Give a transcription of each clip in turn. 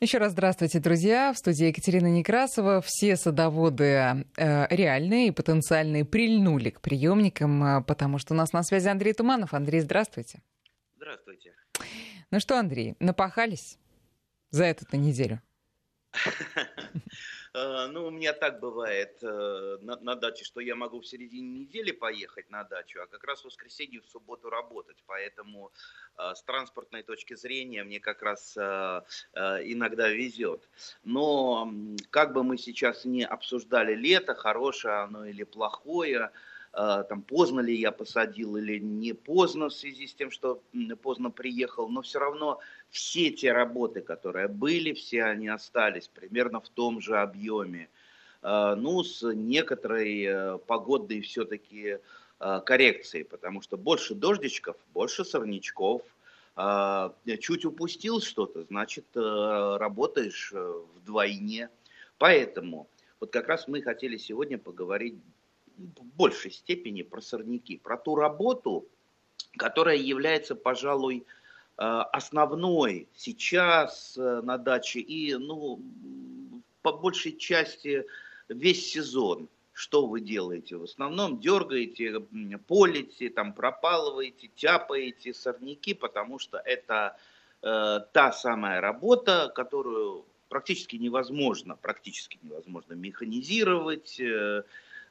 Еще раз здравствуйте, друзья. В студии Екатерина Некрасова. Все садоводы э, реальные и потенциальные прильнули к приемникам, э, потому что у нас на связи Андрей Туманов. Андрей, здравствуйте. Здравствуйте. Ну что, Андрей, напахались за эту неделю? Э, ну, у меня так бывает э, на, на даче, что я могу в середине недели поехать на дачу, а как раз в воскресенье, в субботу работать. Поэтому э, с транспортной точки зрения мне как раз иногда везет. Но как бы мы сейчас не обсуждали лето, хорошее оно или плохое, там поздно ли я посадил или не поздно в связи с тем, что поздно приехал, но все равно все те работы, которые были, все они остались примерно в том же объеме. А, ну, с некоторой э, погодной все-таки а, коррекцией, потому что больше дождичков, больше сорнячков, чуть упустил что-то, значит, э, работаешь э, вдвойне. Поэтому вот как раз мы хотели сегодня поговорить в большей степени про сорняки, про ту работу, которая является, пожалуй, э, основной сейчас э, на даче и, ну, по большей части весь сезон. Что вы делаете? В основном дергаете, полите, там пропалываете, тяпаете сорняки, потому что это э, та самая работа, которую практически невозможно, практически невозможно механизировать, э,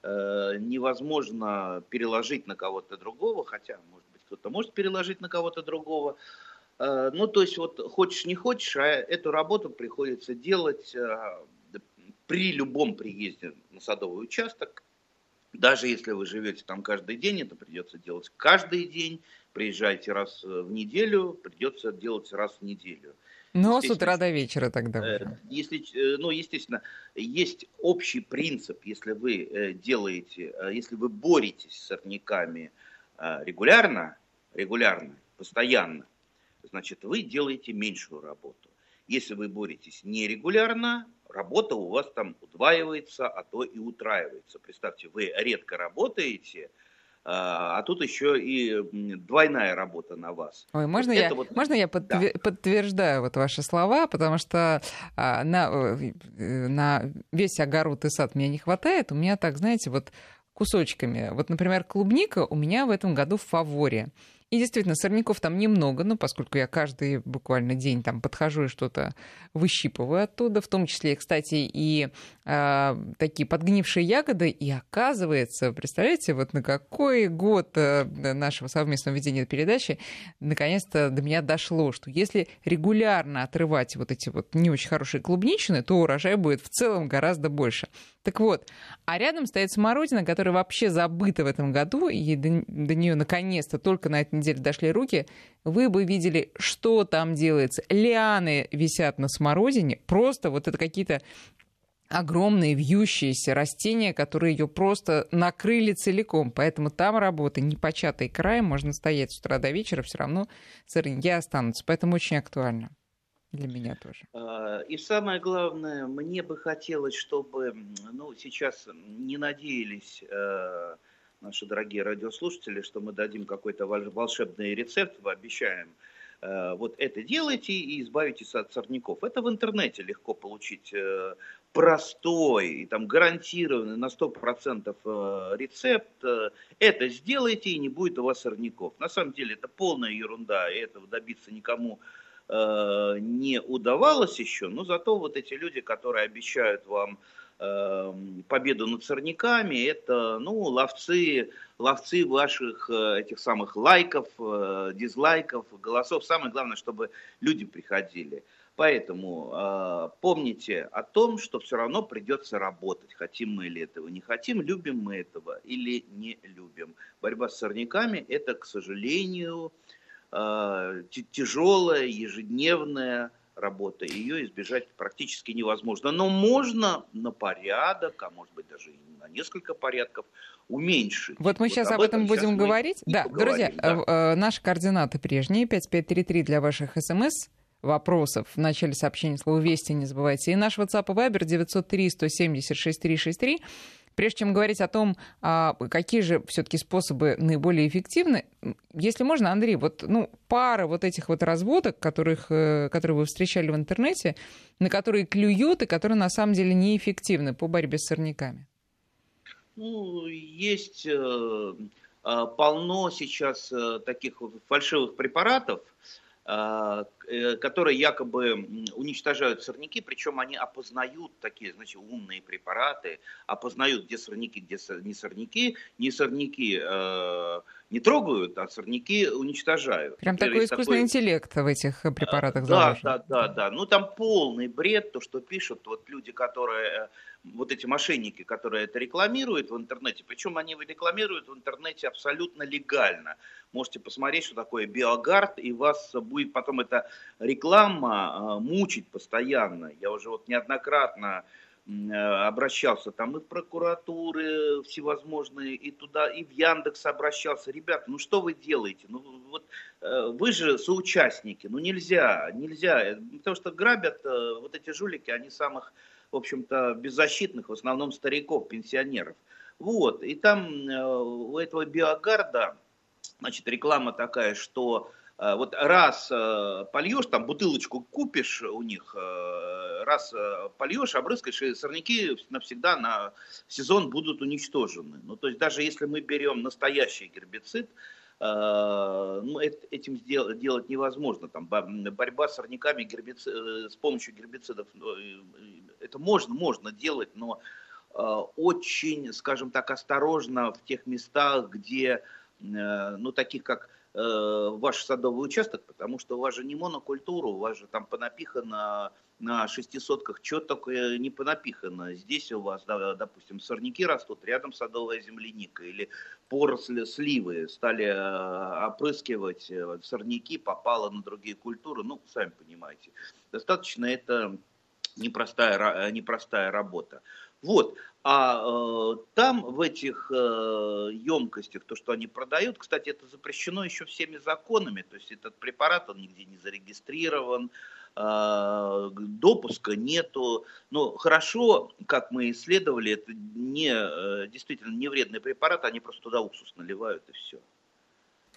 Э, невозможно переложить на кого-то другого, хотя, может быть, кто-то может переложить на кого-то другого. Э, ну, то есть, вот хочешь не хочешь, а эту работу приходится делать э, при любом приезде на садовый участок. Даже если вы живете там каждый день, это придется делать каждый день. Приезжайте раз в неделю, придется делать раз в неделю. Ну, с утра до вечера тогда. Э, если, э, ну, естественно, есть общий принцип, если вы э, делаете, если вы боретесь с сорняками регулярно, регулярно, постоянно, значит, вы делаете меньшую работу. Если вы боретесь нерегулярно, работа у вас там удваивается, а то и утраивается. Представьте, вы редко работаете, а, а тут еще и двойная работа на вас. Ой, можно я, вот... можно я подтвер... да. подтверждаю вот ваши слова, потому что а, на, э, на весь огород и сад мне не хватает, у меня так, знаете, вот кусочками. Вот, например, клубника у меня в этом году в фаворе. И действительно, сорняков там немного, ну, поскольку я каждый буквально день там подхожу и что-то выщипываю оттуда, в том числе, кстати, и э, такие подгнившие ягоды. И оказывается, представляете, вот на какой год э, нашего совместного ведения передачи наконец-то до меня дошло, что если регулярно отрывать вот эти вот не очень хорошие клубничины, то урожай будет в целом гораздо больше. Так вот, а рядом стоит смородина, которая вообще забыта в этом году, и до, до нее наконец-то только на этой неделе дошли руки, вы бы видели, что там делается. Лианы висят на смородине, просто вот это какие-то огромные вьющиеся растения, которые ее просто накрыли целиком. Поэтому там работа непочатый край, можно стоять с утра до вечера, все равно сорняки останутся. Поэтому очень актуально. Для меня тоже. А, и самое главное, мне бы хотелось, чтобы, ну, сейчас не надеялись э, наши дорогие радиослушатели, что мы дадим какой-то волшебный рецепт, мы обещаем, э, вот это делайте и избавитесь от сорняков. Это в интернете легко получить э, простой, там гарантированный на 100% рецепт. Это сделайте, и не будет у вас сорняков. На самом деле это полная ерунда, и этого добиться никому Э, не удавалось еще, но зато вот эти люди, которые обещают вам э, победу над сорняками, это, ну, ловцы, ловцы ваших э, этих самых лайков, дизлайков, голосов. Самое главное, чтобы люди приходили. Поэтому э, помните о том, что все равно придется работать, хотим мы или этого, не хотим, любим мы этого или не любим. Борьба с сорняками – это, к сожалению, Э, тяжелая, ежедневная работа. Ее избежать практически невозможно. Но можно на порядок, а может быть даже и на несколько порядков уменьшить. Вот мы вот сейчас об этом, этом будем говорить. Да, друзья, да. Э, наши координаты прежние. 5533 для ваших смс вопросов в начале сообщения слово «Вести» не забывайте. И наш WhatsApp и Viber 903 170 6363. Прежде чем говорить о том, а, какие же все-таки способы наиболее эффективны, если можно, Андрей, вот ну, пара вот этих вот разводок, которых, э, которые вы встречали в интернете, на которые клюют и которые на самом деле неэффективны по борьбе с сорняками. Ну, есть э, э, полно сейчас э, таких фальшивых препаратов, Э, которые якобы уничтожают сорняки, причем они опознают такие, значит, умные препараты, опознают, где сорняки, где не сорняки, не сорняки э, не трогают, а сорняки уничтожают. Прям Например, такой искусственный такой... интеллект в этих э, препаратах да, заложен. Да, да, да. Ну там полный бред, то, что пишут вот люди, которые, э, вот эти мошенники, которые это рекламируют в интернете, причем они рекламируют в интернете абсолютно легально. Можете посмотреть, что такое биогард, и вас будет потом это реклама а, мучить постоянно. Я уже вот неоднократно э, обращался там и в прокуратуры всевозможные, и туда, и в Яндекс обращался. Ребята, ну что вы делаете? Ну вот э, вы же соучастники, ну нельзя, нельзя, потому что грабят э, вот эти жулики, они самых, в общем-то, беззащитных, в основном стариков, пенсионеров. Вот, и там у этого биогарда, значит, реклама такая, что Э, вот раз э, польешь, там бутылочку купишь у них, э, раз польешь, обрыскаешь, и сорняки навсегда на сезон будут уничтожены. Ну, то есть даже если мы берем настоящий гербицид, ну, этим делать невозможно. Там борьба с сорняками гербицид, с помощью гербицидов, это можно, можно делать, но очень, скажем так, осторожно в тех местах, где, ну, таких как Э, ваш садовый участок, потому что у вас же не монокультура, у вас же там понапихано на шестисотках, что только не понапихано. Здесь у вас, да, допустим, сорняки растут, рядом садовая земляника или поросли сливы стали э, опрыскивать э, сорняки, попало на другие культуры. Ну, сами понимаете, достаточно это непростая, непростая работа. Вот. А э, там в этих э, емкостях, то, что они продают, кстати, это запрещено еще всеми законами. То есть этот препарат, он нигде не зарегистрирован, э, допуска нету. Но хорошо, как мы исследовали, это не, э, действительно не вредный препарат, они просто туда уксус наливают и все.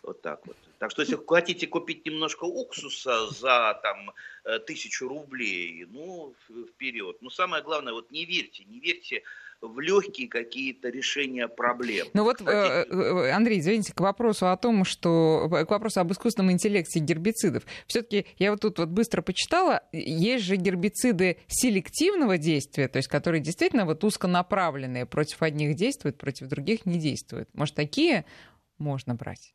Вот так вот. Так что если хотите купить немножко уксуса за там э, тысячу рублей, ну, вперед. Но самое главное, вот не верьте, не верьте в легкие какие-то решения проблем. Ну вот, Хотите... Э, э, Андрей, извините, к вопросу о том, что к вопросу об искусственном интеллекте гербицидов. Все-таки я вот тут вот быстро почитала, есть же гербициды селективного действия, то есть которые действительно вот узконаправленные, против одних действуют, против других не действуют. Может, такие можно брать?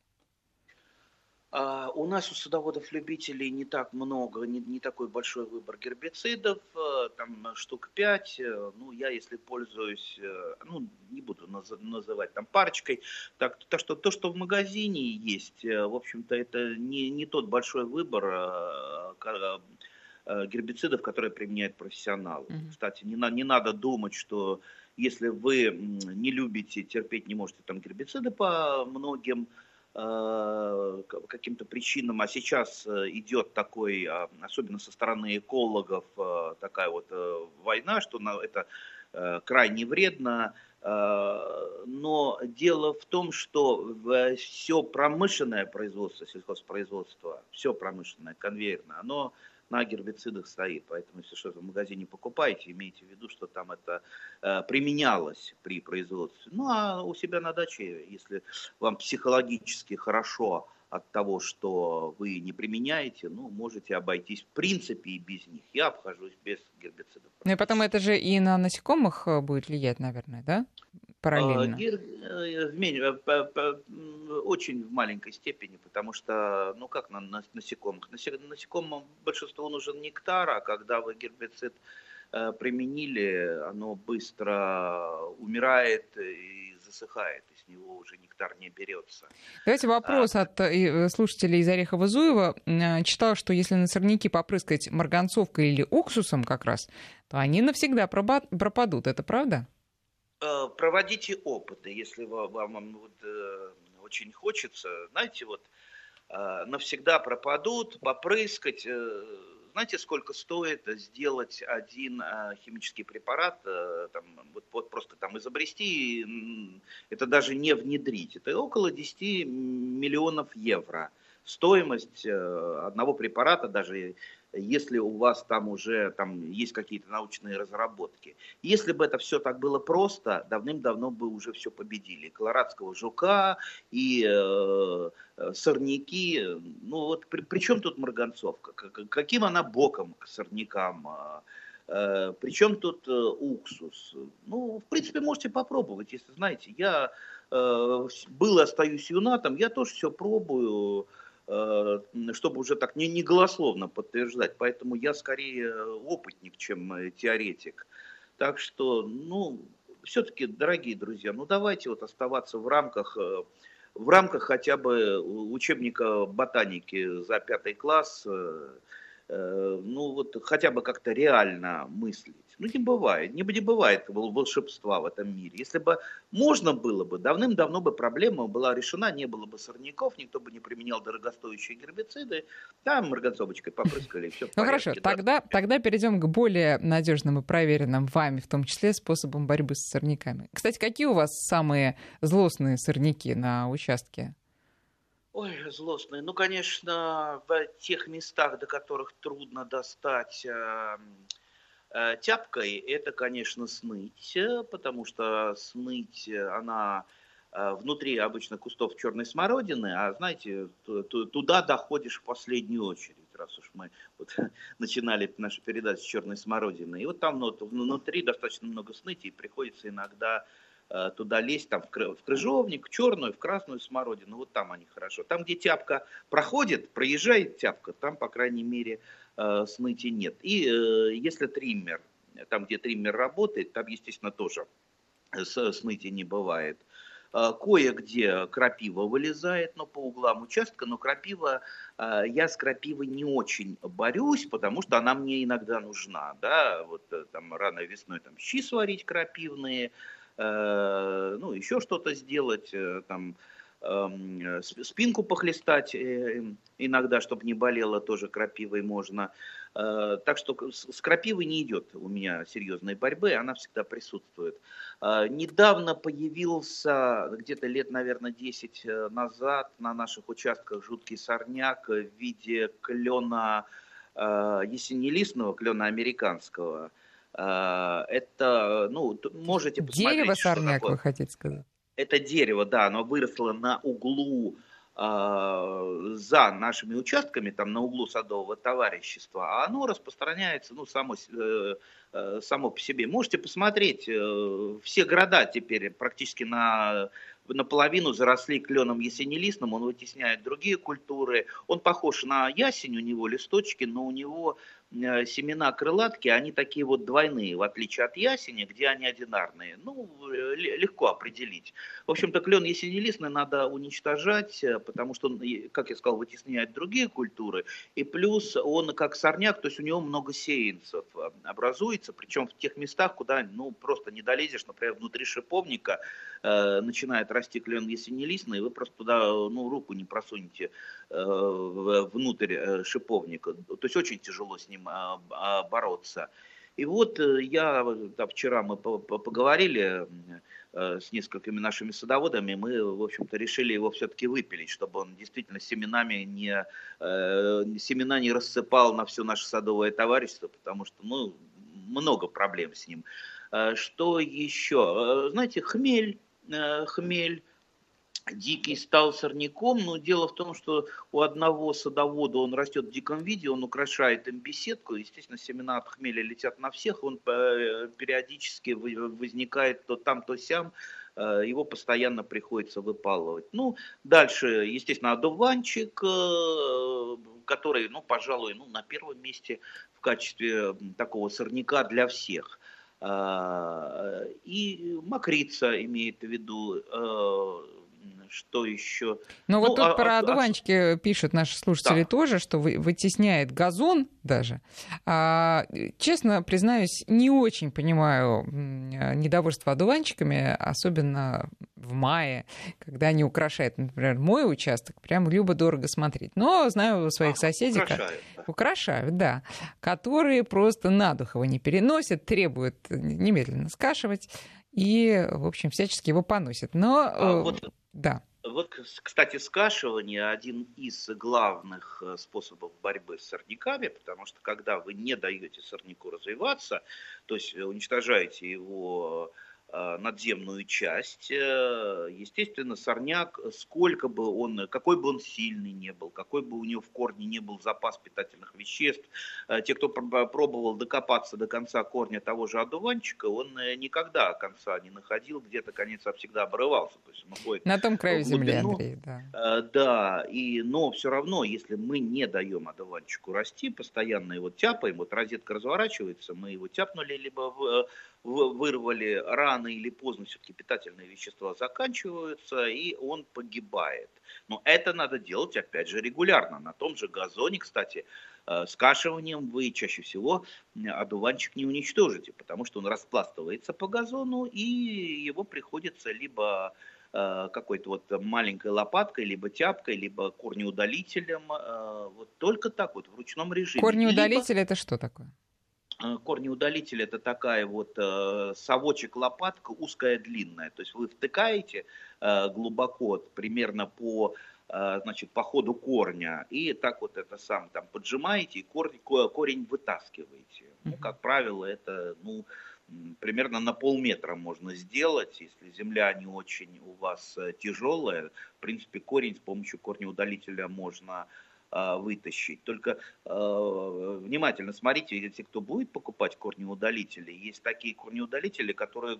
А, у нас у садоводов-любителей не так много, не, не такой большой выбор гербицидов, э, там штук 5. Э, ну, я если пользуюсь, э, ну, не буду называть там парочкой, так, так что то, что в магазине есть, в общем-то, это не, не тот большой выбор гербицидов, которые применяют профессионалы. Mm-hmm. Кстати, не, на, не надо думать, что если вы не любите, терпеть не можете там гербициды по многим Э, каким-то причинам, а сейчас э, идет такой, а, особенно со стороны экологов, э, такая вот война, что это крайне вредно. Но дело в том, что все промышленное производство, сельхозпроизводство, все промышленное, конвейерное, оно на гербицидах стоит. Поэтому, если что-то в магазине покупаете, имейте в виду, что там это э, применялось при производстве. Ну, а у себя на даче, если вам психологически хорошо от того, что вы не применяете, ну, можете обойтись в принципе и без них. Я обхожусь без гербицидов. Ну и потом это же и на насекомых э, будет влиять, наверное, да? Параллельно? А, э, очень в маленькой степени, потому что, ну как на, на насекомых? Насекомым большинству нужен нектар, а когда вы гербицид э, применили, оно быстро умирает и засыхает, и с него уже нектар не берется. Давайте вопрос а... от э, слушателей из Орехова-Зуева. Читал, что если на сорняки попрыскать марганцовкой или уксусом как раз, то они навсегда пропадут. Это правда? Э, проводите опыты, если вам, вам вот, э, очень хочется. Знаете, вот э, навсегда пропадут, попрыскать. знаете, сколько стоит сделать один химический препарат, там, вот, вот просто там изобрести, это даже не внедрить, это около 10 миллионов евро стоимость одного препарата, даже если у вас там уже там есть какие-то научные разработки. Если бы это все так было просто, давным-давно бы уже все победили. Колорадского жука и э, э сорняки. Ну вот при, при чем тут марганцовка? Каким она боком к сорнякам? Э, Причем тут э, уксус? Ну, в принципе, можете попробовать, если знаете. Я э, был и остаюсь юнатом, я тоже все пробую. Чтобы уже так не, не голословно подтверждать. Поэтому я скорее опытник, чем э, теоретик. Так что, ну, все-таки, дорогие друзья, ну давайте вот оставаться в рамках, э, в рамках хотя бы учебника ботаники за пятый класс, ну вот хотя бы как-то реально мыслить. Ну, не бывает. Не, не бывает волшебства в этом мире. Если бы можно было бы, давным-давно бы проблема была решена, не было бы сорняков, никто бы не применял дорогостоящие гербициды, там марганцовочкой попрыскали, все Ну хорошо, да? тогда, тогда перейдем к более надежным и проверенным вами, в том числе, способам борьбы с сорняками. Кстати, какие у вас самые злостные сорняки на участке? Ой, злостные. Ну, конечно, в тех местах, до которых трудно достать эм, тяпкой это, конечно, сныть, потому что сныть, э, она э, внутри обычно кустов черной смородины, а знаете, туда доходишь в последнюю очередь, раз уж мы вот начинали нашу передачу с черной смородины. И вот там ну, внутри достаточно много сныти, и приходится иногда туда лезть, там в крыжовник, в черную, в красную смородину, вот там они хорошо. Там, где тяпка проходит, проезжает тяпка, там, по крайней мере, э, смыти нет. И э, если триммер, там, где триммер работает, там, естественно, тоже смыти не бывает. Э, кое-где крапива вылезает, но по углам участка, но крапива, э, я с крапивой не очень борюсь, потому что она мне иногда нужна, да, вот там рано весной там щи сварить крапивные, ну, еще что-то сделать, там, Эм, спинку похлестать э, иногда, чтобы не болело, тоже крапивой можно. Э, так что с крапивой не идет у меня серьезной борьбы, она всегда присутствует. Э, недавно появился, где-то лет, наверное, 10 назад, на наших участках жуткий сорняк в виде клена ясенелистного, клена американского. Это, ну, можете посмотреть, Дерево сорняк, вы хотите сказать? это дерево, да, оно выросло на углу э, за нашими участками, там на углу садового товарищества, а оно распространяется, ну, само, э, э, само по себе. Можете посмотреть, э, все города теперь практически на наполовину заросли кленом ясенелистным, он вытесняет другие культуры. Он похож на ясень, у него листочки, но у него Э, семена крылатки, они такие вот двойные, в отличие от ясени, где они одинарные. Ну, э, легко определить. В общем-то, клен ясенелистный надо уничтожать, э, потому что он, как я сказал, вытесняет другие культуры. И плюс он как сорняк, то есть у него много сеянцев образуется, причем в тех местах, куда ну, просто не долезешь, например, внутри шиповника э, начинает расти клен ясенелистный, и вы просто туда ну, руку не просунете э, внутрь шиповника. То есть очень тяжело с ним а, бороться. И вот э, я, да, вчера мы поговорили э, с несколькими нашими садоводами, мы, в общем-то, решили его все-таки выпилить, чтобы он действительно семенами не, э, семена не рассыпал на все наше садовое товарищество, потому что, ну, много проблем с ним. Что еще? Знаете, хмель, хмель, Дикий стал сорняком, но дело в том, что у одного садовода он растет в диком виде, он украшает им беседку, естественно, семена от хмеля летят на всех, он э, периодически возникает то там, то сям, э, его постоянно приходится выпалывать. Ну, дальше, естественно, одуванчик, э, который, ну, пожалуй, ну, на первом месте в качестве такого сорняка для всех. И мокрица имеет в виду что еще? Ну, вот тут а, про а, а одуванчики а... пишут наши слушатели да. тоже, что вы, вытесняет газон даже. А, честно признаюсь, не очень понимаю недовольство одуванчиками, особенно в мае, когда они украшают, например, мой участок, прям любо-дорого смотреть. Но знаю своих а, соседей, украшают, как... да. украшают, да, которые просто на дух его не переносят, требуют немедленно скашивать и, в общем, всячески его поносят. Но, а, э, вот, да. Вот, кстати, скашивание один из главных э, способов борьбы с сорняками, потому что когда вы не даете сорняку развиваться, то есть уничтожаете его надземную часть. Э, естественно, сорняк, сколько бы он, какой бы он сильный не был, какой бы у него в корне не был запас питательных веществ, э, те, кто пробовал докопаться до конца корня того же одуванчика, он никогда конца не находил, где-то конец всегда обрывался. То есть он уходит На том краю земли, Андрей, да. Да, и, но все равно, если мы не даем одуванчику расти, постоянно его тяпаем, вот розетка разворачивается, мы его тяпнули либо в вырвали рано или поздно, все-таки питательные вещества заканчиваются, и он погибает. Но это надо делать, опять же, регулярно. На том же газоне, кстати, э, скашиванием вы чаще всего одуванчик не уничтожите, потому что он распластывается по газону, и его приходится либо э, какой-то вот маленькой лопаткой, либо тяпкой, либо корнеудалителем. Э, вот только так вот в ручном режиме. Корнеудалитель либо... это что такое? Э, корнеудалитель это такая вот э, совочек лопатка узкая длинная, то есть вы втыкаете э, глубоко примерно по э, значит по ходу корня и так вот это сам там поджимаете и корень корень вытаскиваете. Ну как правило это ну примерно на полметра можно сделать, если земля не очень у вас тяжелая, в принципе корень с помощью корнеудалителя можно вытащить. Только э, внимательно смотрите, если кто будет покупать корнеудалители, есть такие корнеудалители, которые,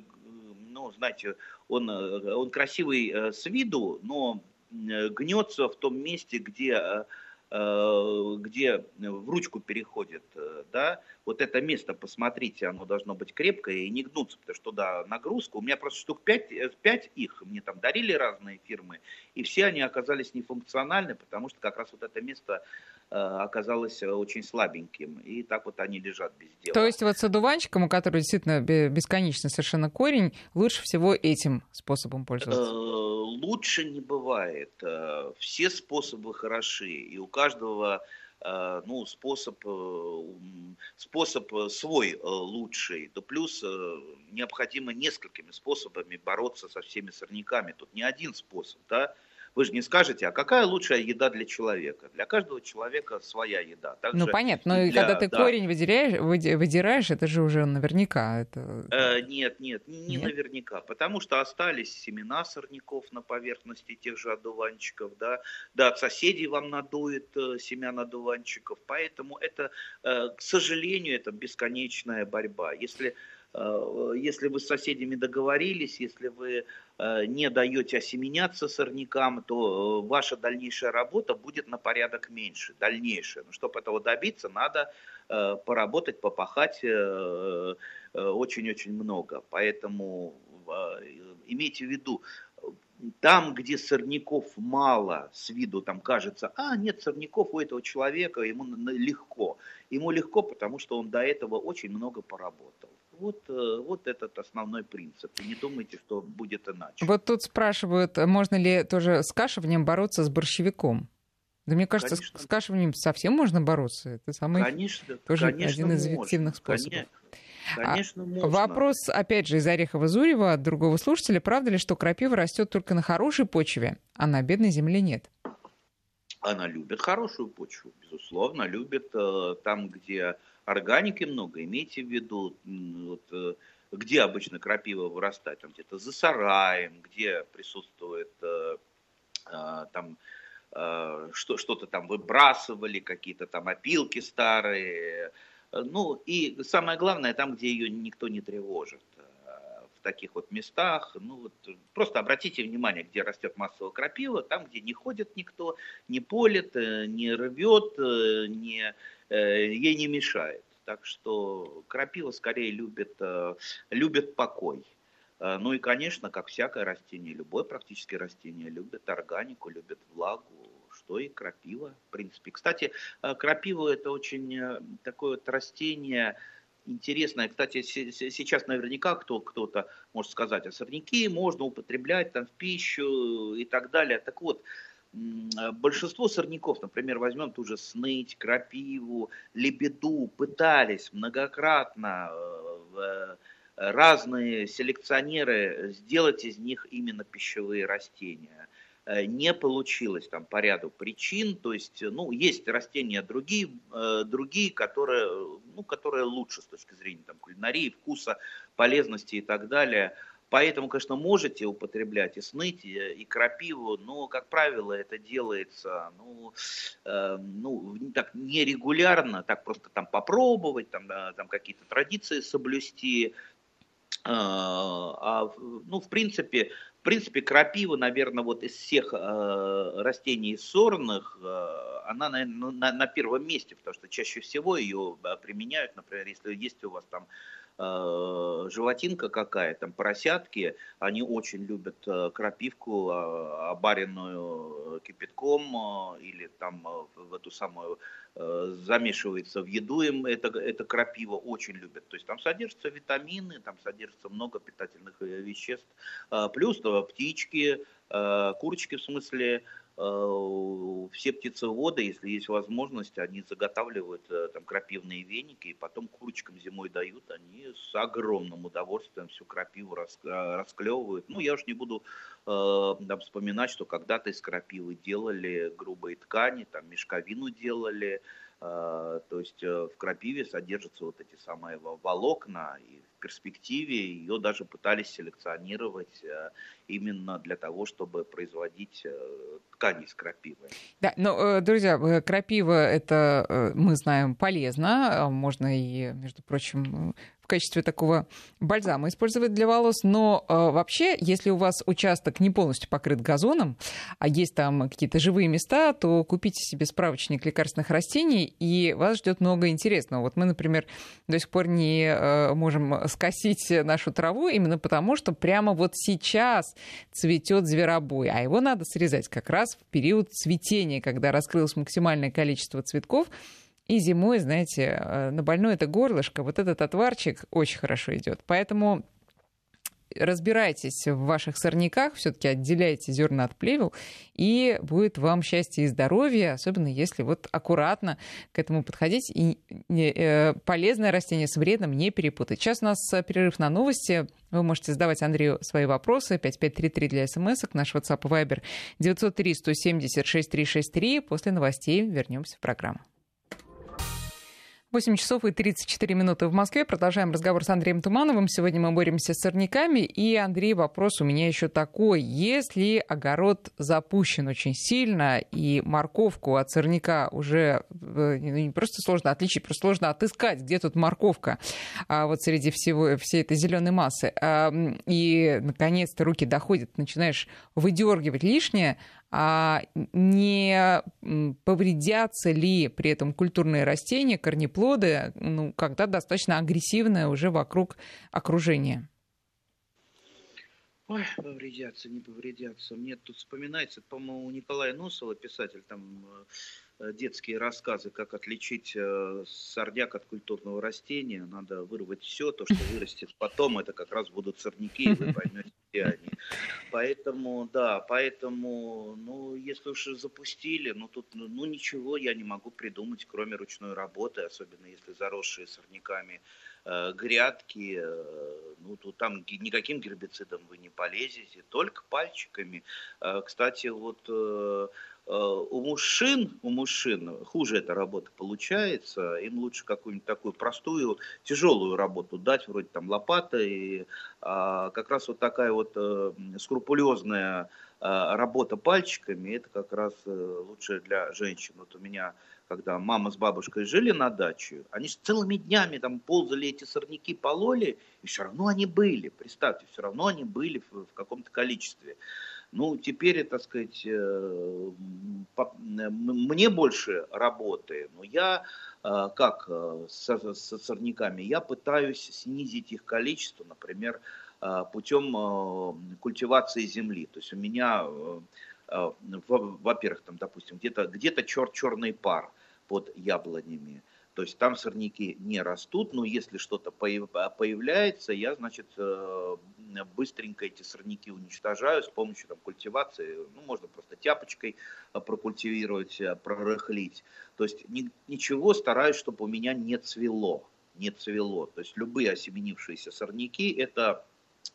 ну, знаете, он, э, он красивый э, с виду, но гнется в том месте, где Э, где в ручку переходит, э, да, вот это место, посмотрите, оно должно быть крепкое и не гнуться, потому что, да, нагрузка, у меня просто штук 5, 5 э, их, мне там дарили разные фирмы, и все они оказались нефункциональны, потому что как раз вот это место оказалось очень слабеньким, и так вот они лежат без дела. То есть вот с одуванчиком, у которого действительно бесконечно совершенно корень, лучше всего этим способом пользоваться? Лучше не бывает. Все способы хороши, и у каждого э, ну, способ, э, способ свой э, лучший. Да плюс необходимо несколькими способами бороться со всеми сорняками. Тут не один способ, да, вы же не скажете, а какая лучшая еда для человека? Для каждого человека своя еда. Так ну, понятно, но для, когда ты да. корень выдираешь, выдираешь, это же уже наверняка. Это... Э, нет, нет, не нет? наверняка, потому что остались семена сорняков на поверхности тех же одуванчиков, да, да, от соседей вам надует э, семян одуванчиков, поэтому это, э, к сожалению, это бесконечная борьба. Если если вы с соседями договорились, если вы э, не даете осеменяться сорнякам, то э, ваша дальнейшая работа будет на порядок меньше, дальнейшая. Но чтобы этого добиться, надо поработать, попахать очень-очень много. Поэтому имейте в виду, там, где сорняков мало с виду, там кажется, а, нет сорняков у этого человека, ему легко. Ему легко, потому что он до этого очень много поработал. Вот, э, вот этот основной принцип. И не думайте, что будет иначе. Вот тут спрашивают, можно ли тоже с кашиванием бороться с борщевиком? Да мне кажется, конечно. с кашиванием совсем можно бороться. Это самый конечно, тоже конечно один из эффективных способов. Конечно. Конечно, а можно. Вопрос, опять же, из Орехова-Зурева от другого слушателя. Правда ли, что крапива растет только на хорошей почве, а на бедной земле нет? Она любит хорошую почву, безусловно, любит э, там, где органики много, имейте в виду, вот, э, где обычно крапива вырастает, там где-то за сараем, где присутствует э, э, там что, что-то там выбрасывали, какие-то там опилки старые. Ну и самое главное, там, где ее никто не тревожит в таких вот местах. Ну, вот, просто обратите внимание, где растет массовая крапива, там, где не ходит никто, не полит, не рвет, не, Э, ей не мешает. Так что крапива скорее любит, э, любит покой. Ну и, конечно, как всякое растение, любое практически растение любит органику, любит влагу, что и крапива, в принципе. Кстати, крапива это очень такое вот растение, интересное. Кстати, сейчас наверняка кто, кто-то может сказать, а сорняки можно употреблять там в пищу и так далее. Так вот, большинство сорняков, например, возьмем ту же сныть, крапиву, лебеду, пытались многократно э, разные селекционеры сделать из них именно пищевые растения. Э, не получилось там по ряду причин, то есть, ну, есть растения другие, э, другие которые, ну, которые лучше с точки зрения там, кулинарии, вкуса, полезности и так далее. Поэтому, конечно, можете употреблять и сныть, и, крапиву, но, как правило, это делается ну, э, ну, так нерегулярно, так просто там попробовать, там, там какие-то традиции соблюсти. Э, а, ну, в принципе, принципе, крапива, наверное, вот из всех э, растений сорных, э, она, наверное, ну, на, на первом месте, потому что чаще всего ее э, применяют, например, если есть у вас там э, животинка какая, там поросятки, они очень любят э, крапивку, э, обаренную кипятком э, или там э, в эту самую Э, замешивается в еду, им это, это крапива очень любят. То есть там содержатся витамины, там содержится много питательных э, веществ. А, плюс то птички, э, курочки в смысле, все птицеводы, если есть возможность, они заготавливают там крапивные веники и потом курочкам зимой дают, они с огромным удовольствием всю крапиву расклевывают. Ну, я уж не буду там, вспоминать, что когда-то из крапивы делали грубые ткани, там мешковину делали, то есть э, в крапиве содержатся вот эти самые волокна, и перспективе ее даже пытались селекционировать э, именно для того, чтобы производить э, ткани из крапивы. Да, но, друзья, крапива это, мы знаем, полезно. Можно и, между прочим, в качестве такого бальзама использовать для волос. Но э, вообще, если у вас участок не полностью покрыт газоном, а есть там какие-то живые места, то купите себе справочник лекарственных растений, и вас ждет много интересного. Вот мы, например, до сих пор не э, можем скосить нашу траву именно потому, что прямо вот сейчас цветет зверобой, а его надо срезать как раз в период цветения, когда раскрылось максимальное количество цветков. И зимой, знаете, э, на больное это горлышко, вот этот отварчик очень хорошо идет. Поэтому разбирайтесь в ваших сорняках, все-таки отделяйте зерна от плевел, и будет вам счастье и здоровье, особенно если вот аккуратно к этому подходить и э, полезное растение с вредным не перепутать. Сейчас у нас перерыв на новости. Вы можете задавать Андрею свои вопросы. 5533 для смс наш WhatsApp Viber 903 170 6363. После новостей вернемся в программу. 8 часов и 34 минуты в Москве. Продолжаем разговор с Андреем Тумановым. Сегодня мы боремся с сорняками. И, Андрей, вопрос у меня еще такой. Если огород запущен очень сильно, и морковку от сорняка уже э, не просто сложно отличить, просто сложно отыскать, где тут морковка а вот среди всего, всей этой зеленой массы, а, и, наконец-то, руки доходят, начинаешь выдергивать лишнее, а не повредятся ли при этом культурные растения, корнеплоды, ну, когда достаточно агрессивное уже вокруг окружение? Ой, повредятся, не повредятся. Мне тут вспоминается, по-моему, Николай Носова, писатель, там э, детские рассказы, как отличить э, сорняк от культурного растения. Надо вырвать все, то, что вырастет потом, это как раз будут сорняки, и вы поймете, где они. Поэтому, да, поэтому, ну, если уж запустили, ну, тут, ну, ну, ничего я не могу придумать, кроме ручной работы, особенно если заросшие сорняками Э, грядки, э, ну, тут там никаким гербицидом вы не полезете, только пальчиками. Э, кстати, вот у мужчин, у мужчин хуже эта работа получается, им лучше какую-нибудь такую простую, тяжелую работу дать, вроде там лопата, и а, как раз вот такая вот скрупулезная работа пальчиками, это как раз лучше для женщин. Вот у меня когда мама с бабушкой жили на даче, они целыми днями там ползали эти сорняки, пололи, и все равно они были, представьте, все равно они были в, в каком-то количестве. Ну, теперь, так сказать, э, мне больше работы, но я, э, как э, со, со сорняками, я пытаюсь снизить их количество, например, путем культивации земли. То есть у меня, во-первых, там, допустим, где-то где чер черный пар под яблонями. То есть там сорняки не растут, но если что-то появляется, я, значит, э, быстренько эти сорняки уничтожаю с помощью там, культивации. Ну, можно просто тяпочкой э, прокультивировать, э, прорыхлить. То есть ничего стараюсь, чтобы у меня не цвело. Не цвело. То есть любые осеменившиеся сорняки – это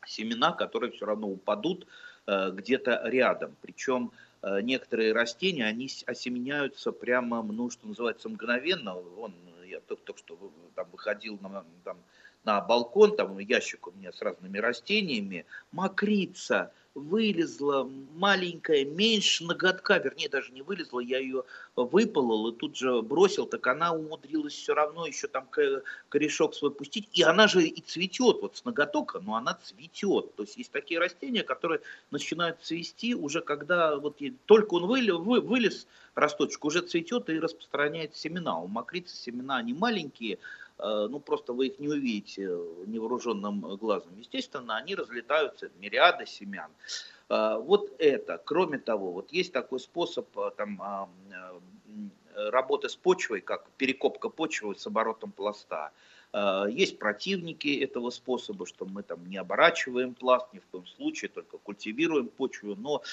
семена, которые все равно упадут где-то рядом. Причем некоторые растения, они осеменяются прямо, ну, что называется, мгновенно. Вон, я только, только что там выходил на, там, на балкон, там ящик у меня с разными растениями, мокрица, вылезла маленькая, меньше ноготка, вернее, даже не вылезла, я ее выполол и тут же бросил, так она умудрилась все равно еще там корешок свой пустить, и она же и цветет, вот с ноготока, но она цветет, то есть есть такие растения, которые начинают цвести уже когда вот только он вылез, вылез росточек, уже цветет и распространяет семена, у мокрицы семена, они маленькие, ну просто вы их не увидите невооруженным глазом. Естественно, они разлетаются, мириады семян. Э, вот это, кроме того, вот есть такой способ э, там, а, работы с почвой, как перекопка почвы с оборотом пласта. Есть противники этого способа, что мы там не оборачиваем пласт ни в коем случае, только культивируем почву. Но,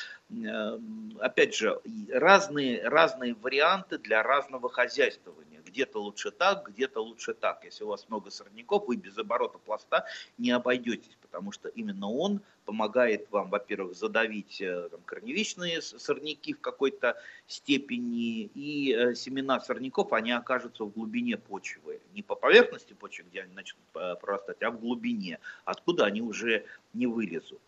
опять же, разные, разные варианты для разного хозяйствования где-то лучше так, где-то лучше так. Если у вас много сорняков, вы без оборота пласта не обойдетесь, потому что именно он помогает вам, во-первых, задавить э, там, корневищные сорняки в какой-то степени, и э, семена сорняков, они окажутся в глубине почвы. Не по поверхности почвы, где они начнут э, прорастать, а в глубине, откуда они уже не вылезут.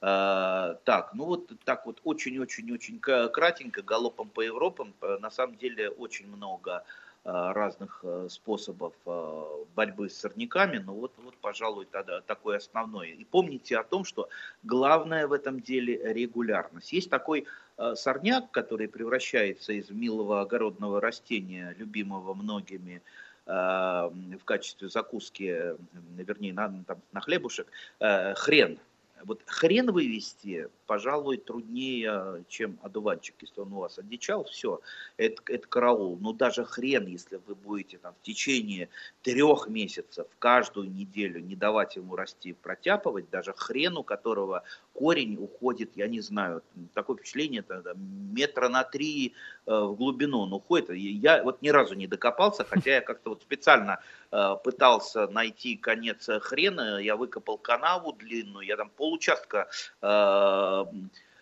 Uh, так, ну вот так вот очень-очень-очень кратенько, галопом по Европам, на самом деле очень много Э, разных э, способов э, борьбы с сорняками, но вот, вот пожалуй, тогда такое основное. И помните о том, что главное в этом деле регулярность. Есть такой сорняк, который превращается из милого огородного растения, любимого многими, в качестве закуски, вернее, на, там, на хлебушек, хрен. Вот хрен вывести, пожалуй, труднее, чем одуванчик. Если он у вас одичал, все, это, это караул. Но даже хрен, если вы будете там в течение трех месяцев каждую неделю не давать ему расти, протяпывать, даже хрен, у которого корень уходит, я не знаю, такое впечатление, это метра на три э, в глубину он уходит. Я вот ни разу не докопался, хотя я как-то вот специально э, пытался найти конец хрена, я выкопал канаву длинную, я там получастка э,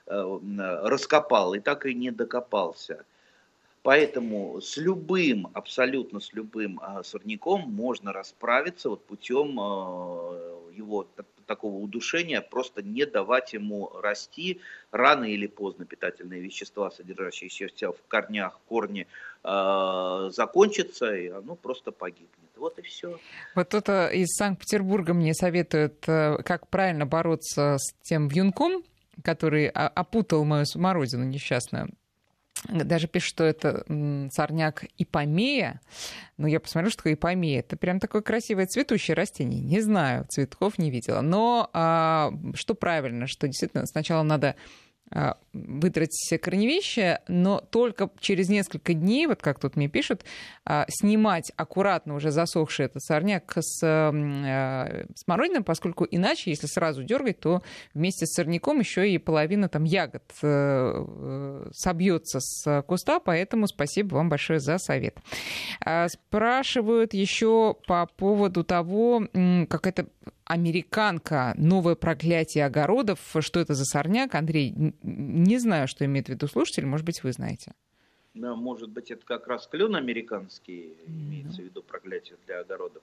раскопал и так и не докопался. Поэтому с любым, абсолютно с любым сорняком можно расправиться вот путем его такого удушения, просто не давать ему расти. Рано или поздно питательные вещества, содержащиеся в корнях, корни э, закончатся, и оно просто погибнет. Вот и все. Вот кто-то из Санкт-Петербурга мне советует, э, как правильно бороться с тем вьюнком, который опутал мою смородину несчастную даже пишет, что это сорняк ипомея. Но я посмотрю, что такое ипомея. Это прям такое красивое цветущее растение. Не знаю, цветков не видела. Но а, что правильно, что действительно сначала надо а, выдрать корневище, но только через несколько дней, вот как тут мне пишут, а, снимать аккуратно уже засохший этот сорняк с а, смородиной, поскольку иначе, если сразу дергать, то вместе с сорняком еще и половина там ягод э, э, собьется с куста, поэтому спасибо вам большое за совет. Спрашивают еще по поводу того, как это американка, новое проклятие огородов. Что это за сорняк? Андрей, не знаю, что имеет в виду слушатель, может быть, вы знаете. Да, может быть, это как раз клен американский, имеется в виду проклятие для огородов.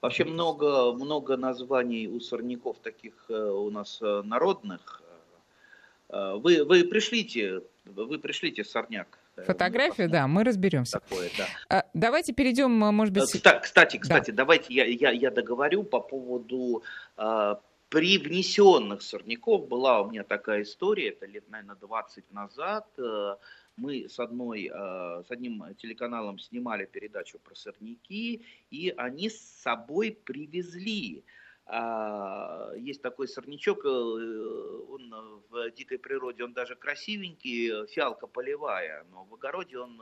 Вообще много, много названий у сорняков таких э, у нас э, народных. Э, вы, вы пришлите, вы пришлите сорняк Фотографию, да, мы разберемся. Такое, да. А, давайте перейдем, может быть... Кстати, кстати, кстати да. давайте я, я, я договорю по поводу привнесенных сорняков. Была у меня такая история, это лет, наверное, 20 назад. Э, мы с, одной, э, с одним телеканалом снимали передачу про сорняки, и они с собой привезли есть такой сорнячок, э, он в дикой природе, он даже красивенький, фиалка полевая, но в огороде он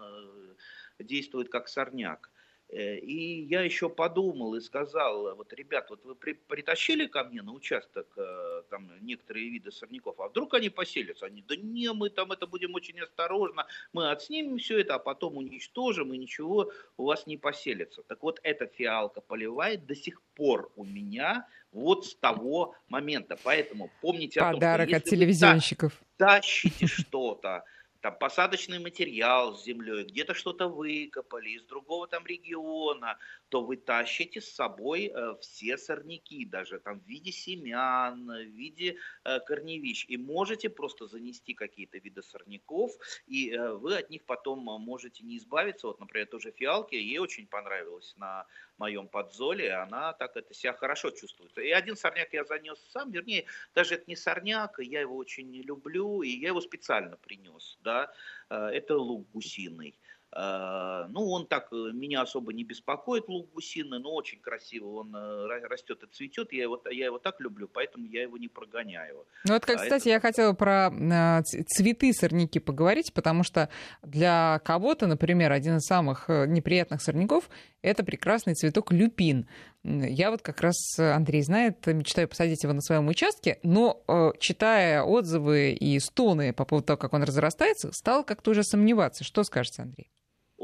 действует как сорняк. Э, и я еще подумал и сказал, вот, ребят, вот вы при, притащили ко мне на участок э, там некоторые виды сорняков, а вдруг они поселятся? Они, да не, мы там это будем очень осторожно, мы отснимем все это, а потом уничтожим, и ничего у вас не поселится. Так вот, эта фиалка поливает до сих пор у меня вот с того момента. Поэтому помните Подарок о том, что от телевизионщиков. тащите что-то, там посадочный материал с землей, где-то что-то выкопали из другого там региона, то вы тащите с собой э, все сорняки, даже там в виде семян, в виде э, корневищ, и можете просто занести какие-то виды сорняков, и э, вы от них потом можете не избавиться. Вот, например, тоже фиалки, ей очень понравилось на моем подзоле, она так это себя хорошо чувствует. И один сорняк я занес сам, вернее, даже это не сорняк, я его очень не люблю, и я его специально принес, да, э, это лук гусиный. Э, ну, он так э, меня особо не беспокоит, лук гусиный, но очень красиво он э, растет и цветет. Я его, я его так люблю, поэтому я его не прогоняю. Ну, вот, как, а кстати, это... я хотела про цветы сорняки поговорить, потому что для кого-то, например, один из самых неприятных сорняков – это прекрасный цветок люпин. Я вот как раз, Андрей знает, мечтаю посадить его на своем участке, но читая отзывы и стоны по поводу того, как он разрастается, стал как-то уже сомневаться. Что скажете, Андрей?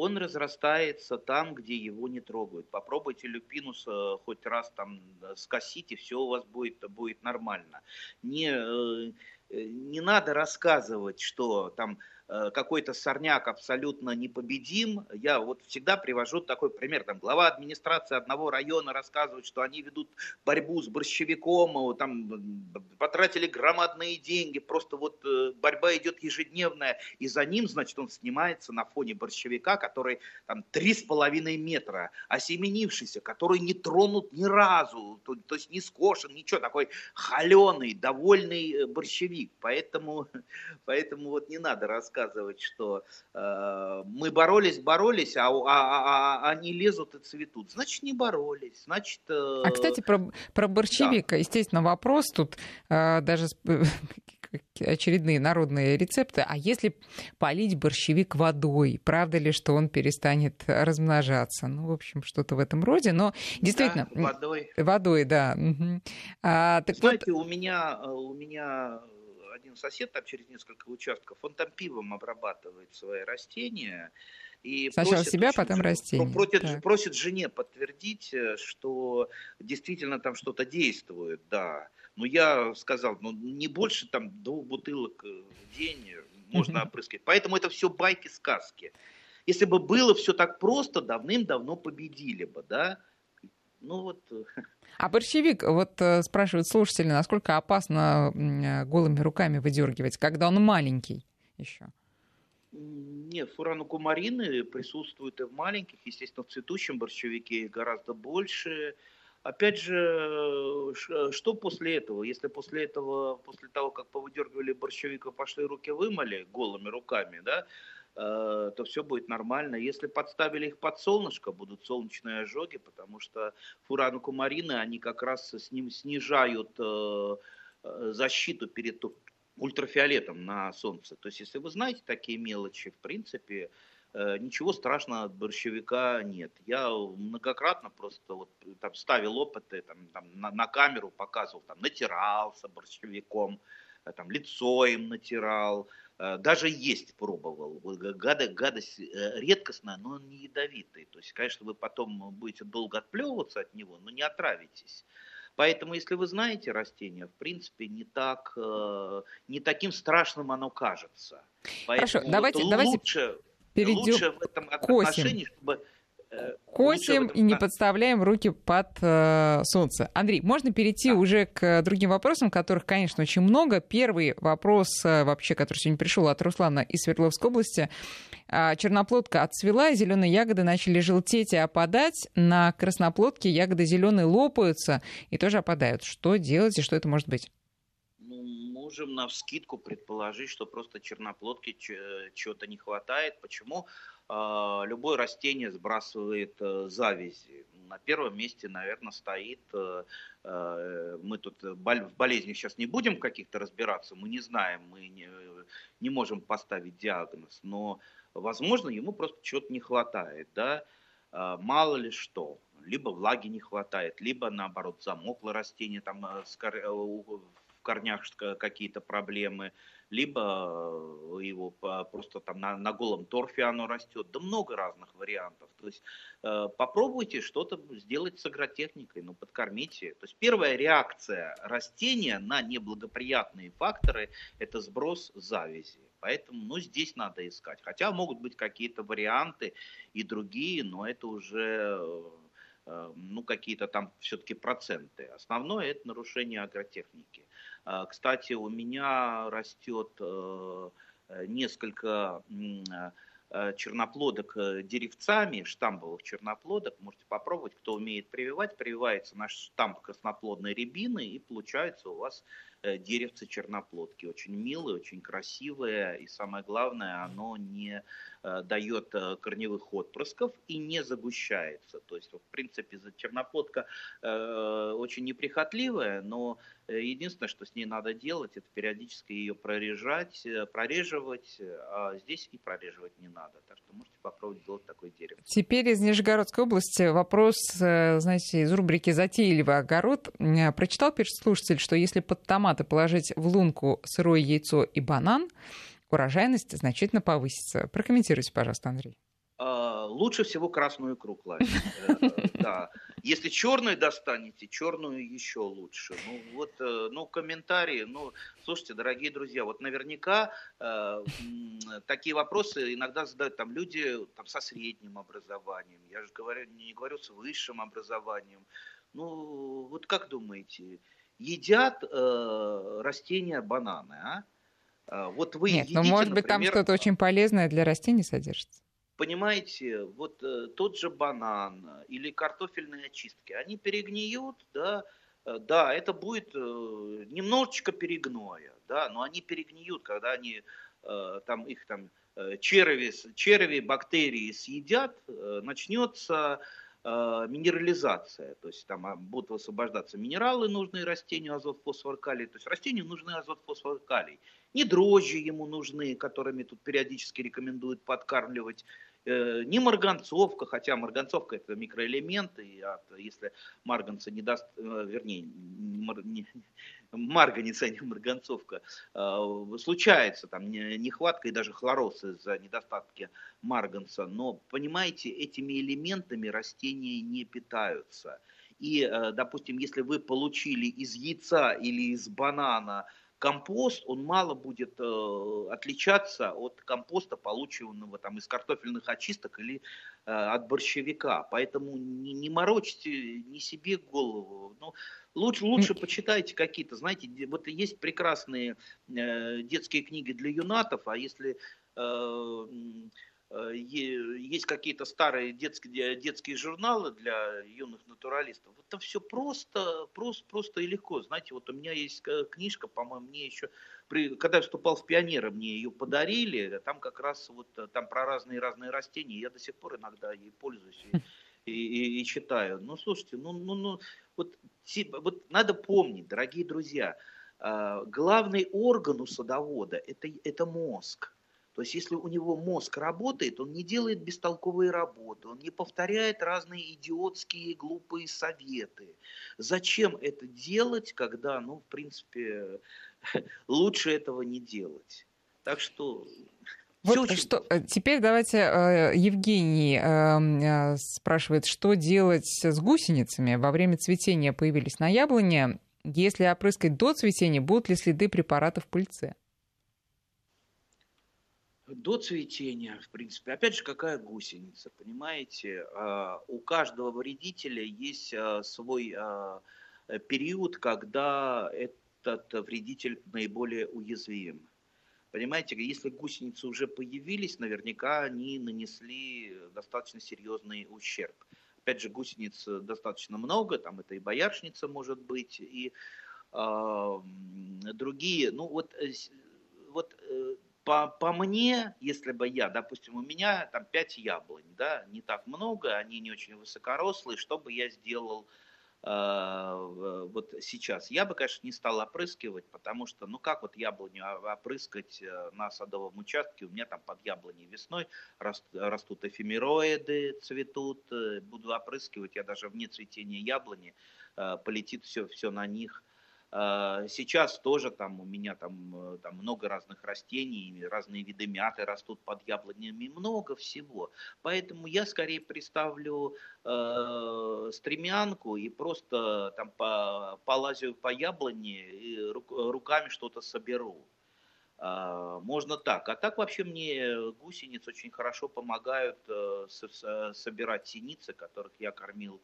Он разрастается там, где его не трогают. Попробуйте люпинус э, хоть раз там э, скосить, и все у вас будет, будет нормально. Не, э, не надо рассказывать, что там Э, какой-то сорняк абсолютно непобедим. Я вот всегда привожу такой пример. Там глава администрации одного района рассказывает, что они ведут борьбу с борщевиком, там потратили громадные деньги, просто вот э, борьба идет ежедневная, и за ним, значит, он снимается на фоне борщевика, который там три с половиной метра, осеменившийся, который не тронут ни разу, то, то есть не скошен, ничего, такой холеный, довольный э, борщевик. Поэтому, поэтому вот не надо рассказывать рассказывать, что э, мы боролись, боролись, а, а, а, а они лезут и цветут. Значит, не боролись. Значит, э... А, кстати, про, про борщевик, да. естественно, вопрос тут э, даже очередные народные рецепты. А если полить борщевик водой, правда ли, что он перестанет размножаться? Ну, в общем, что-то в этом роде. Но действительно... Да, водой. Водой, да. Угу. А, так Знаете, вот... у меня, э, у меня один сосед там через несколько участков, он там пивом обрабатывает свои растения. И Сначала просит, себя, потом растения. Просит, просит жене подтвердить, э, что действительно там что-то действует, да. Но я сказал, ну не больше там двух бутылок э, в день можно опрыскивать. Поэтому это все байки-сказки. Если бы было все так просто, давным-давно победили бы, да. Ну вот. Э, а борщевик, вот э, спрашивают слушатели, насколько опасно э, голыми руками выдергивать, когда он маленький еще? Нет, фуранокумарины присутствуют и в маленьких, естественно, в цветущем борщевике гораздо больше. Опять же, что после этого? Если после этого, после того, как повыдергивали борщевика, пошли руки вымыли голыми руками, да, Э, то все будет нормально. Если подставили их под солнышко, будут солнечные ожоги, потому что фураны кумарины, они как раз с ним снижают э, э, защиту перед ультрафиолетом на солнце. То есть, если вы знаете такие мелочи, в принципе, ничего страшного от борщевика нет. Я многократно просто вот там ставил опыты, там, там на, на камеру показывал, там натирался борщевиком, там лицо им натирал, даже есть пробовал. Гада, гадость э, редкостная, но он не ядовитый. То есть, конечно, вы потом будете долго отплевываться от него, но не отравитесь. Поэтому, если вы знаете растение, в принципе, не, так, э, не таким страшным оно кажется. Поэтому Хорошо, давайте, вот давайте лучше, перейдем лучше в этом отношении, чтобы Э, Косим и не подставляем руки под э, солнце. Андрей, можно перейти да. уже к другим вопросам, которых, конечно, очень много. Первый вопрос э, вообще, который сегодня пришел от Руслана из Свердловской области. Э, черноплодка отцвела, зеленые ягоды начали желтеть и опадать. На красноплодке ягоды зеленые лопаются и тоже опадают. Что делать и что это может быть? Ну, можем на вскидку предположить, что просто черноплодки чего-то не хватает. Почему? А, любое растение сбрасывает э, завязи. на первом месте, наверное, стоит, мы тут в болезнях сейчас не будем каких-то разбираться, мы не знаем, мы не, не можем поставить диагноз, но, возможно, ему просто чего-то не хватает, да, мало ли что либо влаги не хватает, либо наоборот замокло растение, там в корнях какие-то проблемы, либо э, его просто там на, на голом торфе оно растет. Да много разных вариантов. То есть э, попробуйте что-то сделать с агротехникой, ну подкормите. То есть первая реакция растения на неблагоприятные факторы – это сброс завязи. Поэтому ну, здесь надо искать. Хотя могут быть какие-то варианты и другие, но это уже э, ну, какие-то там все-таки проценты. Основное это нарушение агротехники. А, кстати, у меня растет э, несколько э, черноплодок э, деревцами, штамбовых черноплодок. Можете попробовать, кто умеет прививать. Прививается наш штамп красноплодной рябины и получается у вас деревце черноплодки. Очень милые, очень красивые и самое главное, оно не дает корневых отпрысков и не загущается. То есть, в принципе, черноплодка очень неприхотливая, но Э, единственное, что с ней надо делать, это периодически ее прорежать, э, прореживать, э, а здесь и прореживать не надо. Так что можете попробовать сделать такое дерево. Теперь из Нижегородской области вопрос, знаете, из рубрики «Затейливый огород». Прочитал пишет слушатель, что если под томаты положить в лунку сырое яйцо и банан, урожайность значительно повысится. Прокомментируйте, пожалуйста, Андрей. А, лучше всего красную икру класть. Да. Если черную достанете, черную еще лучше. Ну вот, э, ну комментарии, ну слушайте, дорогие друзья, вот наверняка э, такие вопросы иногда задают там люди там со средним образованием. Я же говорю, не говорю с высшим образованием. Ну вот как думаете, едят э, растения бананы, а? А вот вы Нет, едите, ну может быть например, там что-то очень полезное для растений содержится. Понимаете, вот э, тот же банан или картофельные очистки, они перегниют, да, э, да, это будет э, немножечко перегноя, да, но они перегниют, когда они э, там их там э, черви, черви, бактерии съедят, э, начнется э, минерализация, то есть там а, будут высвобождаться минералы, нужные растению, азот, фосфор, калий, то есть растению нужны азот, фосфор, калий. Не дрожжи ему нужны, которыми тут периодически рекомендуют подкармливать не марганцовка, хотя марганцовка это микроэлементы, и если марганца не даст, э, вернее, не, марганец, а не марганцовка, э, случается там нехватка и даже хлороз из-за недостатки марганца, но, понимаете, этими элементами растения не питаются. И, допустим, если вы получили из яйца или из банана компост, он мало будет э, отличаться от компоста, полученного там из картофельных очисток или э, от борщевика. Поэтому не, не морочьте ни себе голову. Ну, лучше, лучше почитайте какие-то, знаете, вот есть прекрасные э, детские книги для юнатов, а если Э, есть какие-то старые детские, детские журналы для юных натуралистов. Это все просто, просто, просто и легко. Знаете, вот у меня есть книжка, по-моему, мне еще, при, когда я вступал в пионеры, мне ее подарили, там как раз вот э, там про разные-разные растения, я до сих пор иногда ей пользуюсь и, и, и, читаю. Ну, слушайте, ну, ну, ну вот, вот надо помнить, дорогие друзья, э, главный орган у садовода это, это мозг. То есть если у него мозг работает, он не делает бестолковые работы, он не повторяет разные идиотские глупые советы. Зачем это делать, когда, ну, в принципе, лучше этого не делать. Так что вот очень... что, э, теперь давайте э, Евгений э, спрашивает, что делать с гусеницами. Во время цветения появились на яблоне. Если опрыскать до цветения, будут ли следы препаратов в пыльце? До цветения, в принципе, опять же, какая гусеница, понимаете? А, у каждого вредителя есть а, свой а, период, когда этот вредитель наиболее уязвим. Понимаете, если гусеницы уже появились, наверняка они нанесли достаточно серьезный ущерб. Опять же, гусениц достаточно много, там это и бояршница может быть, и э, другие. Ну вот, э, вот э, по, по мне, если бы я, допустим, у меня там 5 яблонь, да, не так много, они не очень высокорослые, что бы я сделал э, вот сейчас? Я бы, конечно, не стал опрыскивать, потому что, ну как вот яблоню опрыскать э, на садовом участке? У меня там под яблоней весной растут эфемероиды, цветут, э, буду опрыскивать, я даже вне цветения яблони, э, полетит все, все на них – сейчас тоже там у меня там, э, там много разных растений, разные виды мяты растут под яблонями, много всего. Поэтому я скорее представлю э, стремянку и просто там по, полазю по яблоне и руками что-то соберу. Э, можно так. А так вообще мне гусениц очень хорошо помогают э, со, собирать синицы, которых я кормил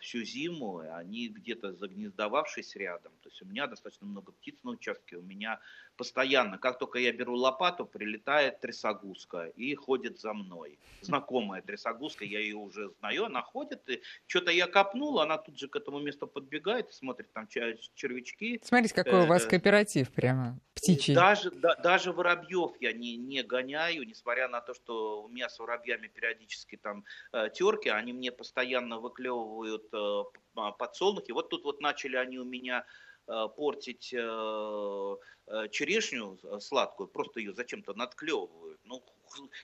всю зиму, они где-то загнездовавшись рядом. То есть у меня достаточно много птиц на участке, у меня постоянно, как только я беру лопату, прилетает трясогузка и ходит за мной. Знакомая трясогузка, я ее уже знаю, она ходит, и что-то я копнул, она тут же к этому месту подбегает, смотрит, там червячки. Смотрите, какой у вас э, кооператив прямо, птичий. Даже, да, даже воробьев я не, не гоняю, несмотря на то, что у меня с воробьями периодически там э, терки, они мне постоянно выклевывают э, подсолнухи. Вот тут вот начали они у меня Э, портить э, черешню сладкую, просто ее зачем-то надклевывают. Ну,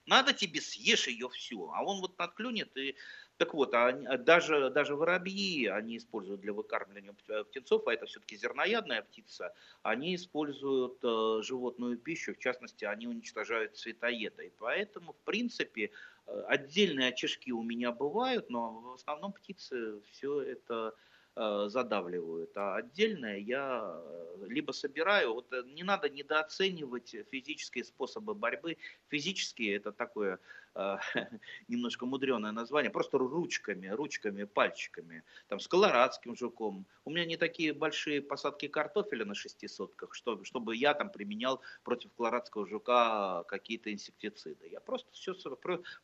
надо тебе, съешь ее всю. А он вот надклюнет и... Так вот, а даже, даже воробьи они используют для выкармливания птенцов, а это все-таки зерноядная птица, они используют э, животную пищу, в частности, они уничтожают цветоеда. И поэтому, в принципе, отдельные очишки у меня бывают, но в основном птицы все это Э, задавливают, а отдельное я э, либо собираю, вот э, не надо недооценивать физические способы борьбы, физические это такое э, немножко мудреное название, просто ручками, ручками, пальчиками, там, с колорадским жуком. У меня не такие большие посадки картофеля на шестисотках, чтобы, чтобы я там применял против колорадского жука какие-то инсектициды. Я просто все,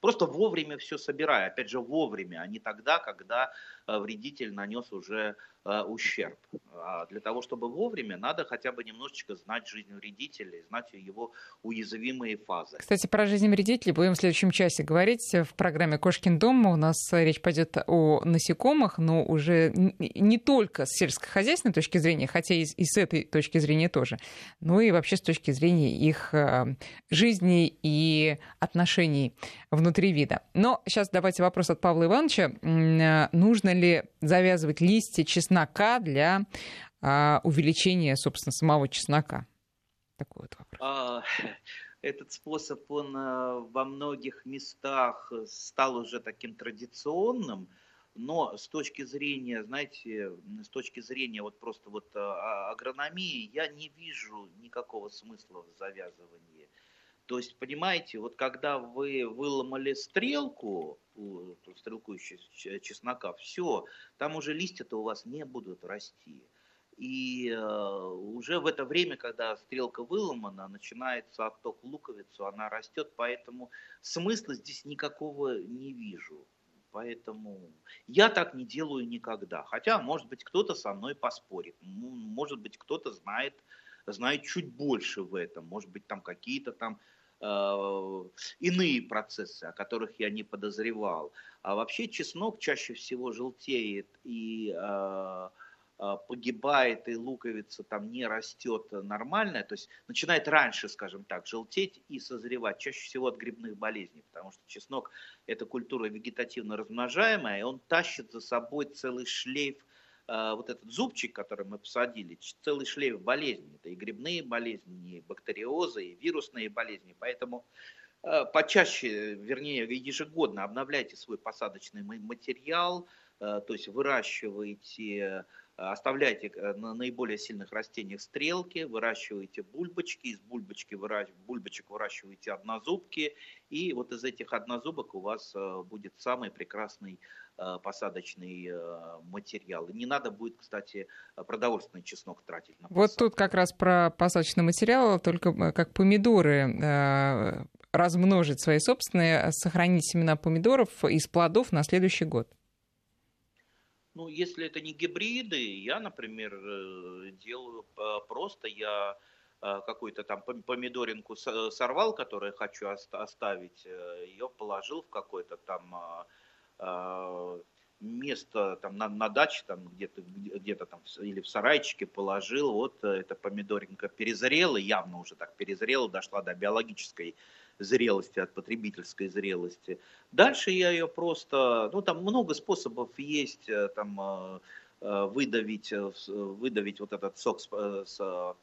просто вовремя все собираю, опять же вовремя, а не тогда, когда э, вредитель нанес уже э, ущерб. А для того, чтобы вовремя, надо хотя бы немножечко знать жизнь вредителя, знать его уязвимые фазы. Кстати, про жизнь вредителей будем в следующем часе говорить. В программе «Кошкин дом» у нас речь пойдет о насекомых, но уже не только с сельскохозяйственной точки зрения, хотя и с этой точки зрения тоже, но и вообще с точки зрения их э, жизни и отношений внутри вида. Но сейчас давайте вопрос от Павла Ивановича. Э, нужно ли завязывать листья чеснока для а, увеличения, собственно, самого чеснока? Такой вот вопрос. Этот способ, он а, во многих местах стал уже таким традиционным, но с точки зрения, знаете, с точки зрения вот просто вот а, агрономии, я не вижу никакого смысла в завязывании. То есть, понимаете, вот когда вы выломали стрелку, стрелку чеснока, все, там уже листья-то у вас не будут расти. И э, уже в это время, когда стрелка выломана, начинается отток луковицу, она растет, поэтому смысла здесь никакого не вижу. Поэтому я так не делаю никогда. Хотя, может быть, кто-то со мной поспорит. Может быть, кто-то знает, знает чуть больше в этом. Может быть, там какие-то там э, иные процессы, о которых я не подозревал. А вообще чеснок чаще всего желтеет и э, погибает и луковица там не растет нормально, то есть начинает раньше, скажем так, желтеть и созревать, чаще всего от грибных болезней, потому что чеснок – это культура вегетативно размножаемая, и он тащит за собой целый шлейф а, вот этот зубчик, который мы посадили, целый шлейф болезней. Это и грибные болезни, и бактериозы, и вирусные болезни. Поэтому а, почаще, вернее, ежегодно обновляйте свой посадочный материал, то есть выращивайте оставляйте э, на наиболее сильных растениях стрелки, выращиваете бульбочки, из бульбочки выра... бульбочек выращиваете однозубки, и вот из этих однозубок у вас э, будет самый прекрасный э, посадочный материал. И не надо будет, кстати, продовольственный чеснок тратить на. Вот тут как раз про посадочный материал, только как помидоры размножить свои собственные, сохранить семена помидоров из плодов на следующий год. Ну, если это не гибриды, я, например, э, делаю просто, я какую-то там помидоринку сорвал, которую хочу оставить, ее положил в какой-то там место там на, на даче там где-то где-то там или в сарайчике положил вот эта помидоринка перезрела явно уже так перезрела дошла до биологической зрелости от потребительской зрелости. Дальше я ее просто ну там много способов есть э, там э, э, выдавить выдавить вот этот сок с, с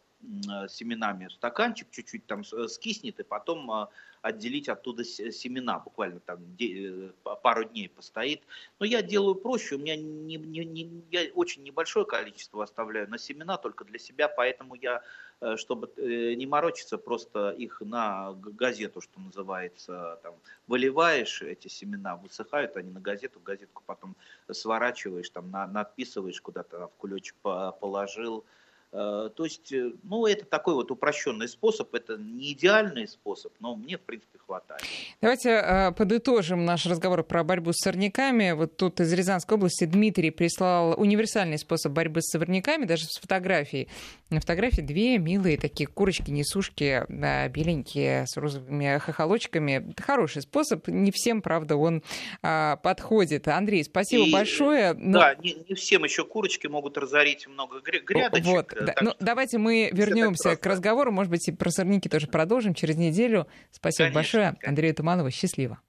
семенами в стаканчик чуть-чуть там скиснет и потом отделить оттуда семена, буквально там э, пару дней постоит. Но я делаю проще, у меня не, не, не, я очень небольшое количество оставляю на семена только для себя, поэтому я, э, чтобы э, не морочиться, просто их на газету, что называется, там, выливаешь эти семена, высыхают они на газету, газетку потом сворачиваешь, там, на, надписываешь куда-то в кулечек положил, Э, то есть, э, ну, это такой вот упрощенный способ, это не идеальный способ, но мне, в принципе, хватает. Давайте э, подытожим наш разговор про борьбу с сорняками. Вот тут из Рязанской области Дмитрий прислал универсальный способ борьбы с сорняками, даже с фотографией. На фотографии две милые такие курочки-несушки, да, беленькие, с розовыми хохолочками. Хороший способ, не всем, правда, он а, подходит. Андрей, спасибо И, большое. Но... Да, не, не всем еще курочки могут разорить много грядочек. Вот, да. ну, давайте мы вернемся к разговору. Может быть, и про сорняки тоже продолжим через неделю. Спасибо конечно, большое. Конечно. Андрею Туманову. Счастливо.